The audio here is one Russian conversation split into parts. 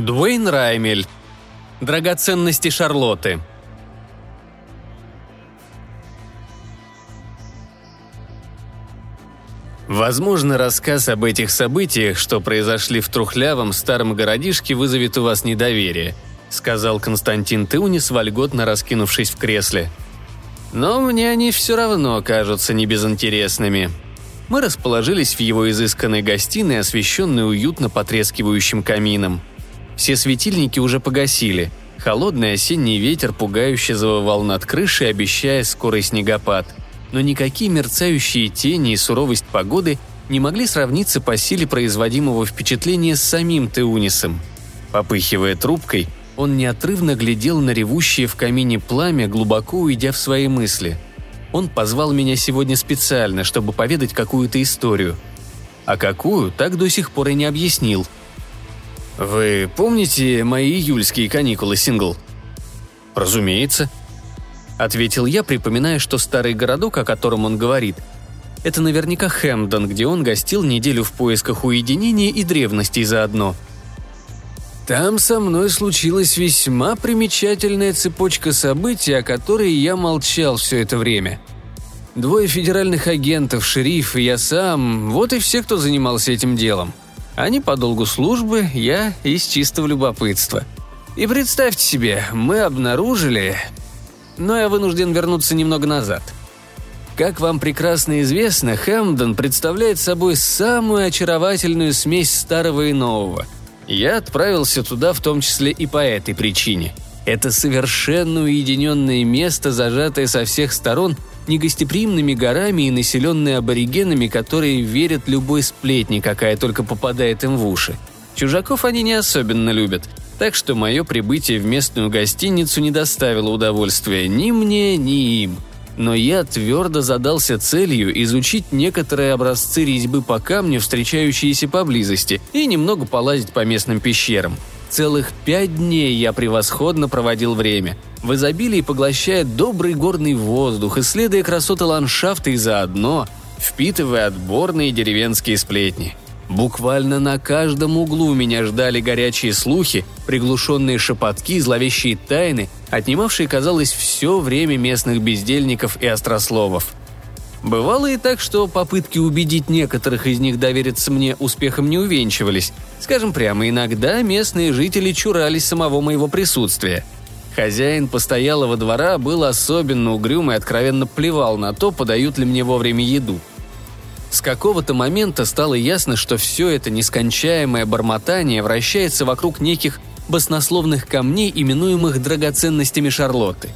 Дуэйн Раймель. Драгоценности Шарлотты. Возможно, рассказ об этих событиях, что произошли в трухлявом старом городишке, вызовет у вас недоверие, сказал Константин Тыунис, вольготно раскинувшись в кресле. Но мне они все равно кажутся небезынтересными. Мы расположились в его изысканной гостиной, освещенной уютно потрескивающим камином. Все светильники уже погасили. Холодный осенний ветер пугающе завывал над крышей, обещая скорый снегопад – но никакие мерцающие тени и суровость погоды не могли сравниться по силе производимого впечатления с самим Теунисом. Попыхивая трубкой, он неотрывно глядел на ревущее в камине пламя, глубоко уйдя в свои мысли. Он позвал меня сегодня специально, чтобы поведать какую-то историю. А какую, так до сих пор и не объяснил. «Вы помните мои июльские каникулы, Сингл?» «Разумеется», ответил я, припоминая, что старый городок, о котором он говорит, это наверняка Хэмпдон, где он гостил неделю в поисках уединения и древностей заодно. Там со мной случилась весьма примечательная цепочка событий, о которой я молчал все это время. Двое федеральных агентов, шериф и я сам – вот и все, кто занимался этим делом. Они по долгу службы, я из чистого любопытства. И представьте себе, мы обнаружили, но я вынужден вернуться немного назад. Как вам прекрасно известно, Хэмпдон представляет собой самую очаровательную смесь старого и нового. Я отправился туда в том числе и по этой причине. Это совершенно уединенное место, зажатое со всех сторон негостеприимными горами и населенное аборигенами, которые верят любой сплетни, какая только попадает им в уши. Чужаков они не особенно любят – так что мое прибытие в местную гостиницу не доставило удовольствия ни мне, ни им. Но я твердо задался целью изучить некоторые образцы резьбы по камню, встречающиеся поблизости, и немного полазить по местным пещерам. Целых пять дней я превосходно проводил время, в изобилии поглощая добрый горный воздух, исследуя красоты ландшафта и заодно впитывая отборные деревенские сплетни – Буквально на каждом углу меня ждали горячие слухи, приглушенные шепотки, зловещие тайны, отнимавшие, казалось, все время местных бездельников и острословов. Бывало и так, что попытки убедить некоторых из них довериться мне успехом не увенчивались. Скажем прямо, иногда местные жители чурались самого моего присутствия. Хозяин постоялого двора был особенно угрюм и откровенно плевал на то, подают ли мне вовремя еду – с какого-то момента стало ясно, что все это нескончаемое бормотание вращается вокруг неких баснословных камней, именуемых драгоценностями Шарлотты.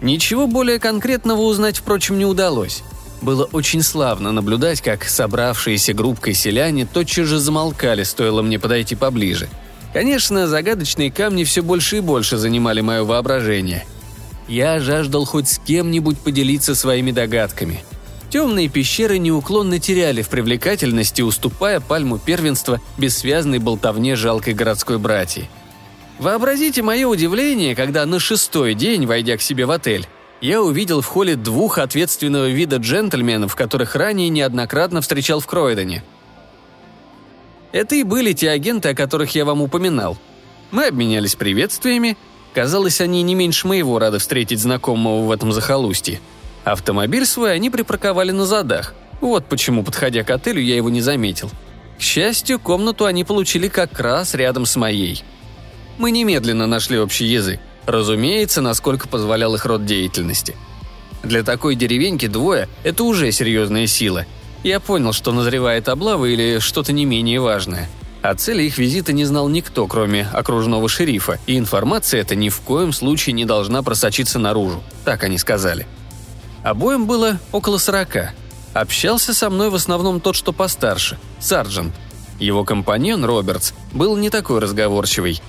Ничего более конкретного узнать, впрочем, не удалось. Было очень славно наблюдать, как собравшиеся группкой селяне тотчас же замолкали, стоило мне подойти поближе. Конечно, загадочные камни все больше и больше занимали мое воображение. Я жаждал хоть с кем-нибудь поделиться своими догадками – Темные пещеры неуклонно теряли в привлекательности, уступая пальму первенства бессвязной болтовне жалкой городской братьи. Вообразите мое удивление, когда на шестой день, войдя к себе в отель, я увидел в холле двух ответственного вида джентльменов, которых ранее неоднократно встречал в Кройдоне. Это и были те агенты, о которых я вам упоминал. Мы обменялись приветствиями. Казалось, они не меньше моего рады встретить знакомого в этом захолустье – Автомобиль свой они припарковали на задах. Вот почему, подходя к отелю, я его не заметил. К счастью, комнату они получили как раз рядом с моей. Мы немедленно нашли общий язык. Разумеется, насколько позволял их род деятельности. Для такой деревеньки двое – это уже серьезная сила. Я понял, что назревает облава или что-то не менее важное. О цели их визита не знал никто, кроме окружного шерифа, и информация эта ни в коем случае не должна просочиться наружу. Так они сказали. Обоим было около сорока. Общался со мной в основном тот, что постарше, сарджент. Его компаньон Робертс был не такой разговорчивый.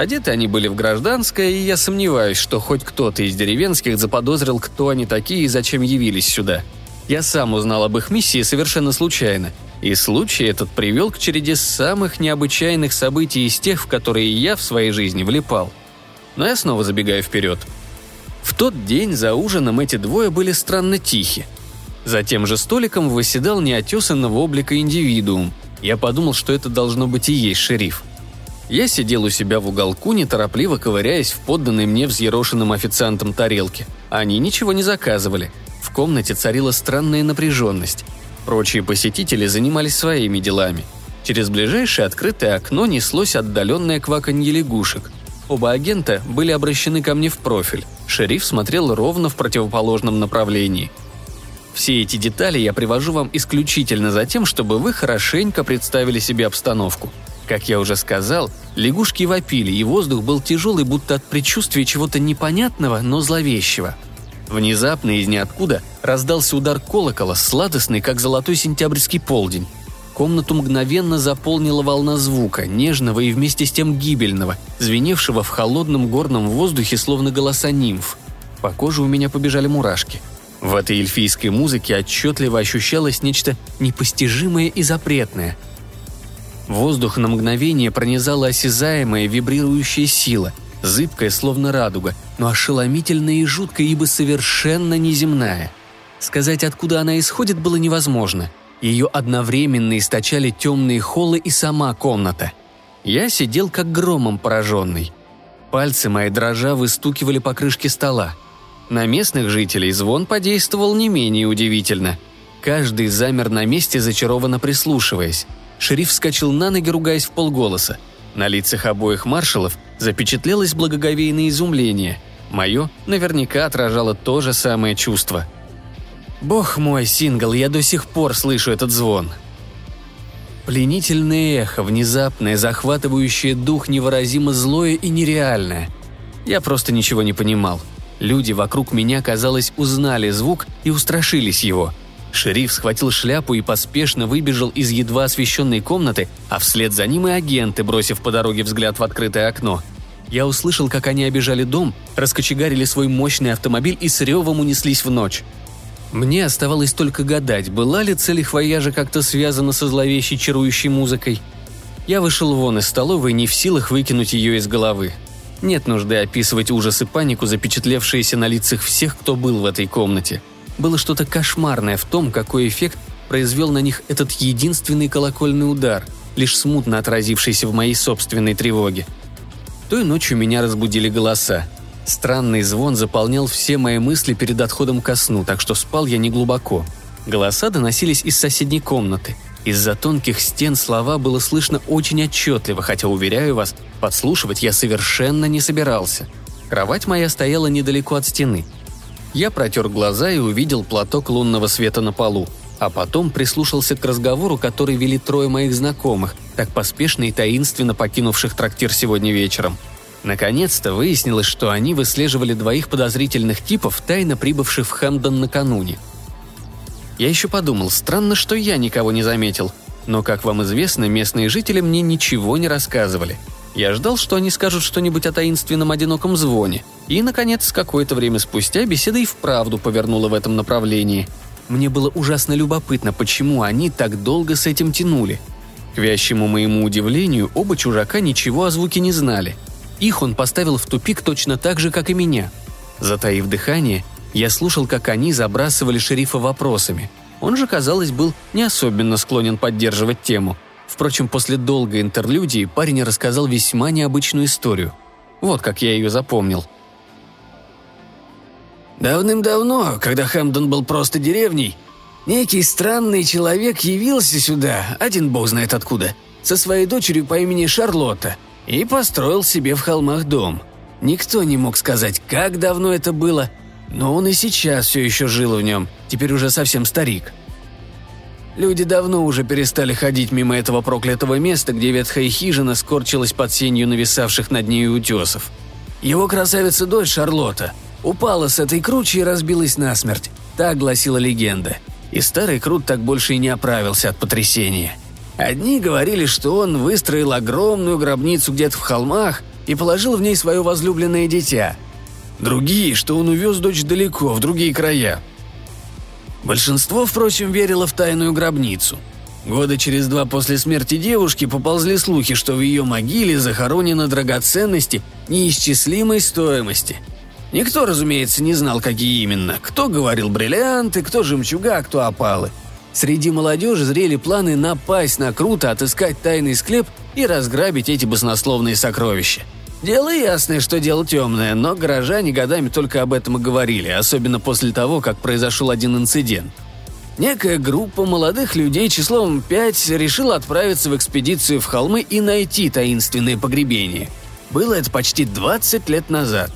Одеты они были в гражданское, и я сомневаюсь, что хоть кто-то из деревенских заподозрил, кто они такие и зачем явились сюда. Я сам узнал об их миссии совершенно случайно, и случай этот привел к череде самых необычайных событий из тех, в которые я в своей жизни влипал. Но я снова забегаю вперед – в тот день за ужином эти двое были странно тихи. За тем же столиком восседал неотесанного облика индивидуум. Я подумал, что это должно быть и есть шериф. Я сидел у себя в уголку, неторопливо ковыряясь в подданной мне взъерошенным официантом тарелке. Они ничего не заказывали. В комнате царила странная напряженность. Прочие посетители занимались своими делами. Через ближайшее открытое окно неслось отдаленное кваканье лягушек. Оба агента были обращены ко мне в профиль. Шериф смотрел ровно в противоположном направлении. Все эти детали я привожу вам исключительно за тем, чтобы вы хорошенько представили себе обстановку – как я уже сказал, лягушки вопили, и воздух был тяжелый, будто от предчувствия чего-то непонятного, но зловещего. Внезапно из ниоткуда раздался удар колокола, сладостный, как золотой сентябрьский полдень. Комнату мгновенно заполнила волна звука, нежного и вместе с тем гибельного, звеневшего в холодном горном воздухе, словно голоса нимф. По коже у меня побежали мурашки. В этой эльфийской музыке отчетливо ощущалось нечто непостижимое и запретное – Воздух на мгновение пронизала осязаемая вибрирующая сила, зыбкая, словно радуга, но ошеломительная и жуткая, ибо совершенно неземная. Сказать, откуда она исходит, было невозможно. Ее одновременно источали темные холлы и сама комната. Я сидел как громом пораженный. Пальцы мои дрожа выстукивали по крышке стола. На местных жителей звон подействовал не менее удивительно. Каждый замер на месте, зачарованно прислушиваясь. Шериф вскочил на ноги, ругаясь в полголоса. На лицах обоих маршалов запечатлелось благоговейное изумление. Мое наверняка отражало то же самое чувство. «Бог мой, Сингл, я до сих пор слышу этот звон», Пленительное эхо, внезапное, захватывающее дух, невыразимо злое и нереальное. Я просто ничего не понимал. Люди вокруг меня, казалось, узнали звук и устрашились его. Шериф схватил шляпу и поспешно выбежал из едва освещенной комнаты, а вслед за ним и агенты, бросив по дороге взгляд в открытое окно. Я услышал, как они обижали дом, раскочегарили свой мощный автомобиль и с ревом унеслись в ночь. Мне оставалось только гадать, была ли цель их вояжа как-то связана со зловещей чарующей музыкой. Я вышел вон из столовой, не в силах выкинуть ее из головы. Нет нужды описывать ужас и панику, запечатлевшиеся на лицах всех, кто был в этой комнате – было что-то кошмарное в том, какой эффект произвел на них этот единственный колокольный удар, лишь смутно отразившийся в моей собственной тревоге. Той ночью меня разбудили голоса. Странный звон заполнял все мои мысли перед отходом ко сну, так что спал я неглубоко. Голоса доносились из соседней комнаты. Из-за тонких стен слова было слышно очень отчетливо, хотя, уверяю вас, подслушивать я совершенно не собирался. Кровать моя стояла недалеко от стены – я протер глаза и увидел платок лунного света на полу, а потом прислушался к разговору, который вели трое моих знакомых, так поспешно и таинственно покинувших трактир сегодня вечером. Наконец-то выяснилось, что они выслеживали двоих подозрительных типов, тайно прибывших в Хэмпдон накануне. Я еще подумал, странно, что я никого не заметил, но, как вам известно, местные жители мне ничего не рассказывали – я ждал, что они скажут что-нибудь о таинственном одиноком звоне. И, наконец, какое-то время спустя беседа и вправду повернула в этом направлении. Мне было ужасно любопытно, почему они так долго с этим тянули. К вящему моему удивлению, оба чужака ничего о звуке не знали. Их он поставил в тупик точно так же, как и меня. Затаив дыхание, я слушал, как они забрасывали шерифа вопросами. Он же, казалось, был не особенно склонен поддерживать тему – Впрочем, после долгой интерлюдии парень рассказал весьма необычную историю. Вот как я ее запомнил. Давным-давно, когда Хэмпдон был просто деревней, некий странный человек явился сюда, один бог знает откуда, со своей дочерью по имени Шарлотта, и построил себе в холмах дом. Никто не мог сказать, как давно это было, но он и сейчас все еще жил в нем, теперь уже совсем старик – Люди давно уже перестали ходить мимо этого проклятого места, где ветхая хижина скорчилась под сенью нависавших над ней утесов. Его красавица-дочь Шарлотта упала с этой кручи и разбилась насмерть. Так гласила легенда. И старый Крут так больше и не оправился от потрясения. Одни говорили, что он выстроил огромную гробницу где-то в холмах и положил в ней свое возлюбленное дитя. Другие, что он увез дочь далеко, в другие края, Большинство, впрочем, верило в тайную гробницу. Года через два после смерти девушки поползли слухи, что в ее могиле захоронены драгоценности неисчислимой стоимости. Никто, разумеется, не знал, какие именно. Кто говорил бриллианты, кто жемчуга, кто опалы. Среди молодежи зрели планы напасть на Круто, отыскать тайный склеп и разграбить эти баснословные сокровища. Дело ясное, что дело темное, но горожане годами только об этом и говорили, особенно после того, как произошел один инцидент. Некая группа молодых людей числом пять решила отправиться в экспедицию в холмы и найти таинственное погребение. Было это почти 20 лет назад.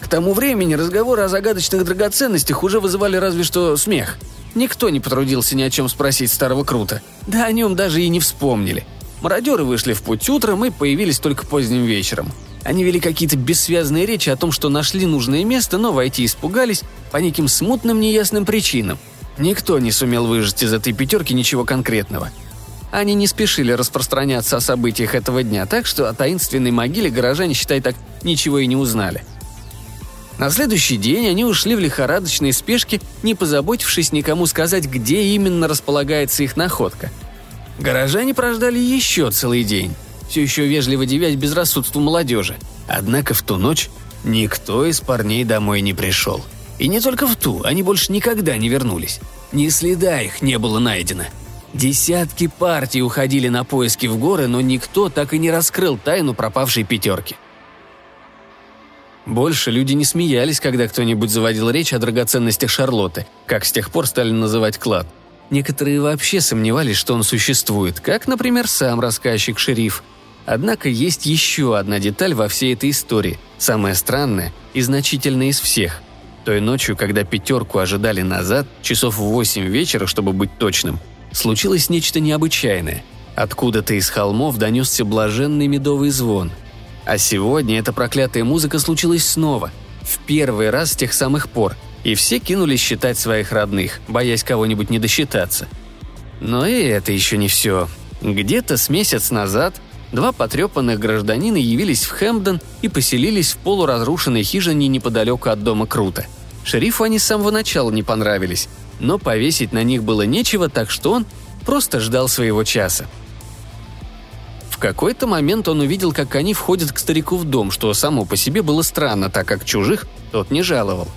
К тому времени разговоры о загадочных драгоценностях уже вызывали разве что смех – Никто не потрудился ни о чем спросить старого Крута. Да о нем даже и не вспомнили. Мародеры вышли в путь утром и появились только поздним вечером. Они вели какие-то бессвязные речи о том, что нашли нужное место, но войти испугались по неким смутным неясным причинам. Никто не сумел выжать из этой пятерки ничего конкретного. Они не спешили распространяться о событиях этого дня, так что о таинственной могиле горожане, считай так, ничего и не узнали – на следующий день они ушли в лихорадочной спешке, не позаботившись никому сказать, где именно располагается их находка. Горожане прождали еще целый день, все еще вежливо девясь безрассудству молодежи. Однако в ту ночь никто из парней домой не пришел. И не только в ту, они больше никогда не вернулись. Ни следа их не было найдено. Десятки партий уходили на поиски в горы, но никто так и не раскрыл тайну пропавшей пятерки. Больше люди не смеялись, когда кто-нибудь заводил речь о драгоценностях Шарлотты, как с тех пор стали называть клад. Некоторые вообще сомневались, что он существует, как, например, сам рассказчик-шериф. Однако есть еще одна деталь во всей этой истории, самая странная и значительная из всех. Той ночью, когда пятерку ожидали назад, часов в восемь вечера, чтобы быть точным, случилось нечто необычайное. Откуда-то из холмов донесся блаженный медовый звон – а сегодня эта проклятая музыка случилась снова, в первый раз с тех самых пор, и все кинулись считать своих родных, боясь кого-нибудь не досчитаться. Но и это еще не все. Где-то с месяц назад два потрепанных гражданина явились в Хэмпдон и поселились в полуразрушенной хижине неподалеку от дома Крута. Шерифу они с самого начала не понравились, но повесить на них было нечего, так что он просто ждал своего часа – в какой-то момент он увидел, как они входят к старику в дом, что само по себе было странно, так как чужих тот не жаловал.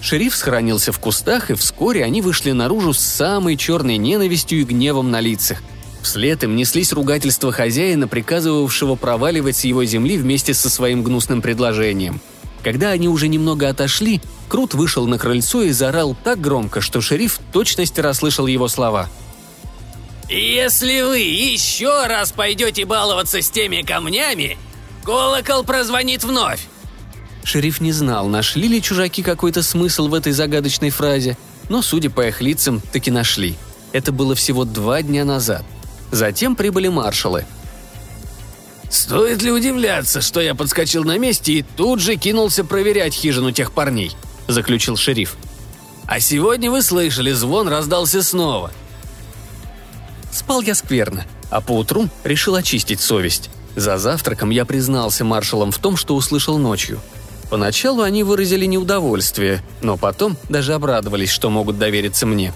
Шериф схоронился в кустах, и вскоре они вышли наружу с самой черной ненавистью и гневом на лицах. Вслед им неслись ругательства хозяина, приказывавшего проваливать с его земли вместе со своим гнусным предложением. Когда они уже немного отошли, Крут вышел на крыльцо и заорал так громко, что шериф в точности расслышал его слова – «Если вы еще раз пойдете баловаться с теми камнями, колокол прозвонит вновь!» Шериф не знал, нашли ли чужаки какой-то смысл в этой загадочной фразе, но, судя по их лицам, таки нашли. Это было всего два дня назад. Затем прибыли маршалы. «Стоит ли удивляться, что я подскочил на месте и тут же кинулся проверять хижину тех парней?» – заключил шериф. «А сегодня вы слышали, звон раздался снова – Спал я скверно, а поутру решил очистить совесть. За завтраком я признался маршалам в том, что услышал ночью. Поначалу они выразили неудовольствие, но потом даже обрадовались, что могут довериться мне.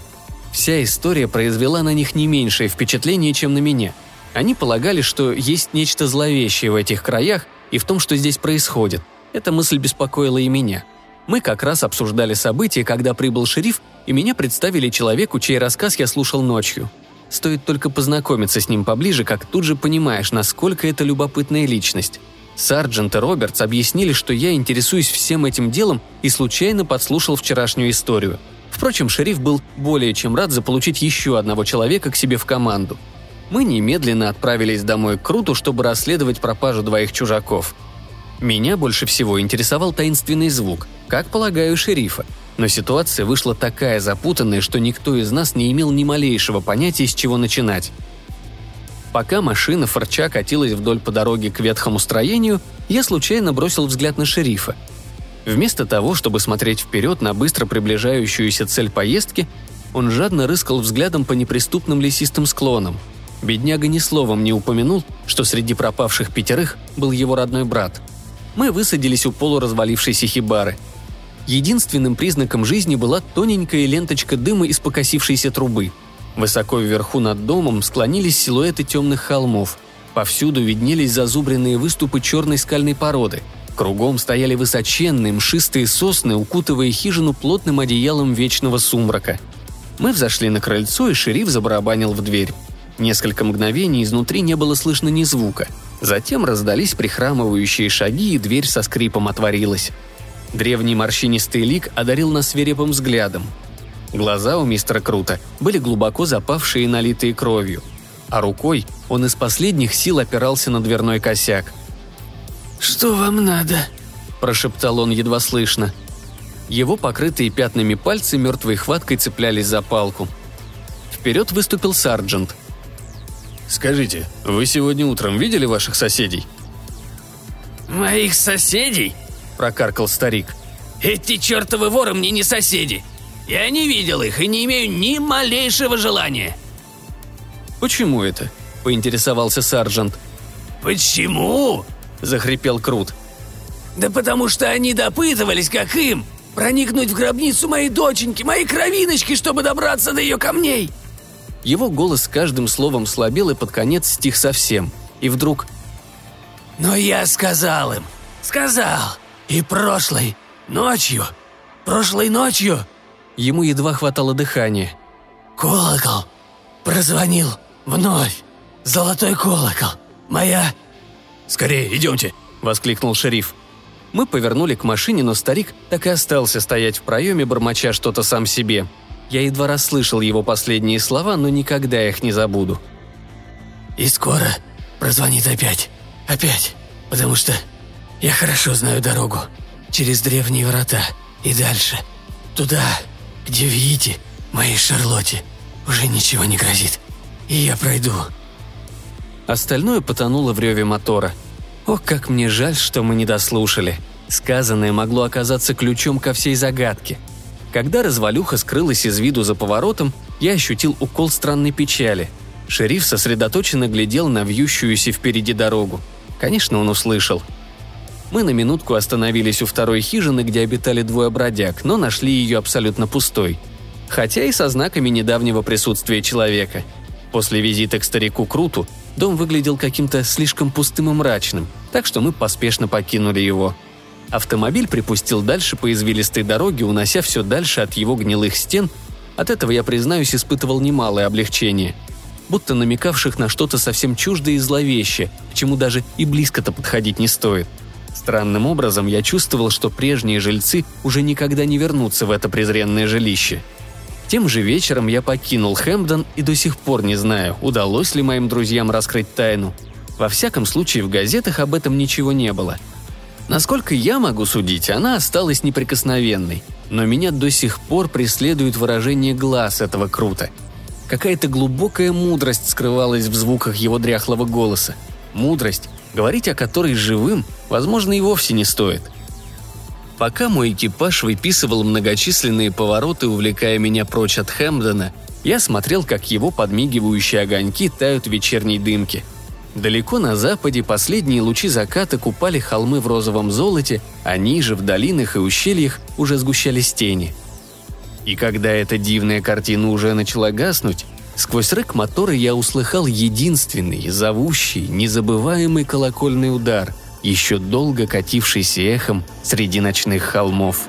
Вся история произвела на них не меньшее впечатление, чем на меня. Они полагали, что есть нечто зловещее в этих краях и в том, что здесь происходит. Эта мысль беспокоила и меня. Мы как раз обсуждали события, когда прибыл шериф, и меня представили человеку, чей рассказ я слушал ночью – Стоит только познакомиться с ним поближе, как тут же понимаешь, насколько это любопытная личность. Сарджент и Робертс объяснили, что я интересуюсь всем этим делом и случайно подслушал вчерашнюю историю. Впрочем, шериф был более чем рад заполучить еще одного человека к себе в команду. Мы немедленно отправились домой к Круту, чтобы расследовать пропажу двоих чужаков. Меня больше всего интересовал таинственный звук, как полагаю, шерифа – но ситуация вышла такая запутанная, что никто из нас не имел ни малейшего понятия, с чего начинать. Пока машина форча катилась вдоль по дороге к ветхому строению, я случайно бросил взгляд на шерифа. Вместо того, чтобы смотреть вперед на быстро приближающуюся цель поездки, он жадно рыскал взглядом по неприступным лесистым склонам. Бедняга ни словом не упомянул, что среди пропавших пятерых был его родной брат. Мы высадились у полуразвалившейся хибары – Единственным признаком жизни была тоненькая ленточка дыма из покосившейся трубы. Высоко вверху над домом склонились силуэты темных холмов. Повсюду виднелись зазубренные выступы черной скальной породы. Кругом стояли высоченные мшистые сосны, укутывая хижину плотным одеялом вечного сумрака. Мы взошли на крыльцо, и шериф забарабанил в дверь. Несколько мгновений изнутри не было слышно ни звука. Затем раздались прихрамывающие шаги, и дверь со скрипом отворилась. Древний морщинистый лик одарил нас свирепым взглядом. Глаза у мистера Крута были глубоко запавшие и налитые кровью. А рукой он из последних сил опирался на дверной косяк. «Что вам надо?» – прошептал он едва слышно. Его покрытые пятнами пальцы мертвой хваткой цеплялись за палку. Вперед выступил сарджент. «Скажите, вы сегодня утром видели ваших соседей?» «Моих соседей?» – прокаркал старик. «Эти чертовы воры мне не соседи. Я не видел их и не имею ни малейшего желания». «Почему это?» – поинтересовался сарджент. «Почему?» – захрипел Крут. «Да потому что они допытывались, как им, проникнуть в гробницу моей доченьки, моей кровиночки, чтобы добраться до ее камней!» Его голос с каждым словом слабел и под конец стих совсем. И вдруг... «Но я сказал им, сказал, и прошлой ночью, прошлой ночью...» Ему едва хватало дыхания. «Колокол прозвонил вновь. Золотой колокол. Моя...» «Скорее, идемте!» – воскликнул шериф. Мы повернули к машине, но старик так и остался стоять в проеме, бормоча что-то сам себе. Я едва расслышал его последние слова, но никогда их не забуду. «И скоро прозвонит опять. Опять. Потому что я хорошо знаю дорогу. Через древние врата и дальше. Туда, где видите, моей Шарлотте уже ничего не грозит. И я пройду». Остальное потонуло в реве мотора – Ох, как мне жаль, что мы не дослушали. Сказанное могло оказаться ключом ко всей загадке. Когда развалюха скрылась из виду за поворотом, я ощутил укол странной печали. Шериф сосредоточенно глядел на вьющуюся впереди дорогу. Конечно, он услышал. Мы на минутку остановились у второй хижины, где обитали двое бродяг, но нашли ее абсолютно пустой. Хотя и со знаками недавнего присутствия человека. После визита к старику Круту Дом выглядел каким-то слишком пустым и мрачным, так что мы поспешно покинули его. Автомобиль припустил дальше по извилистой дороге, унося все дальше от его гнилых стен. От этого, я признаюсь, испытывал немалое облегчение. Будто намекавших на что-то совсем чуждое и зловещее, к чему даже и близко-то подходить не стоит. Странным образом я чувствовал, что прежние жильцы уже никогда не вернутся в это презренное жилище – тем же вечером я покинул Хэмпдон и до сих пор не знаю, удалось ли моим друзьям раскрыть тайну. Во всяком случае, в газетах об этом ничего не было. Насколько я могу судить, она осталась неприкосновенной, но меня до сих пор преследует выражение глаз этого круто. Какая-то глубокая мудрость скрывалась в звуках его дряхлого голоса. Мудрость, говорить о которой живым, возможно, и вовсе не стоит – Пока мой экипаж выписывал многочисленные повороты, увлекая меня прочь от Хэмпдона, я смотрел, как его подмигивающие огоньки тают в вечерней дымке. Далеко на западе последние лучи заката купали холмы в розовом золоте, а ниже, в долинах и ущельях, уже сгущались тени. И когда эта дивная картина уже начала гаснуть, сквозь рык мотора я услыхал единственный, зовущий, незабываемый колокольный удар – еще долго катившийся эхом среди ночных холмов.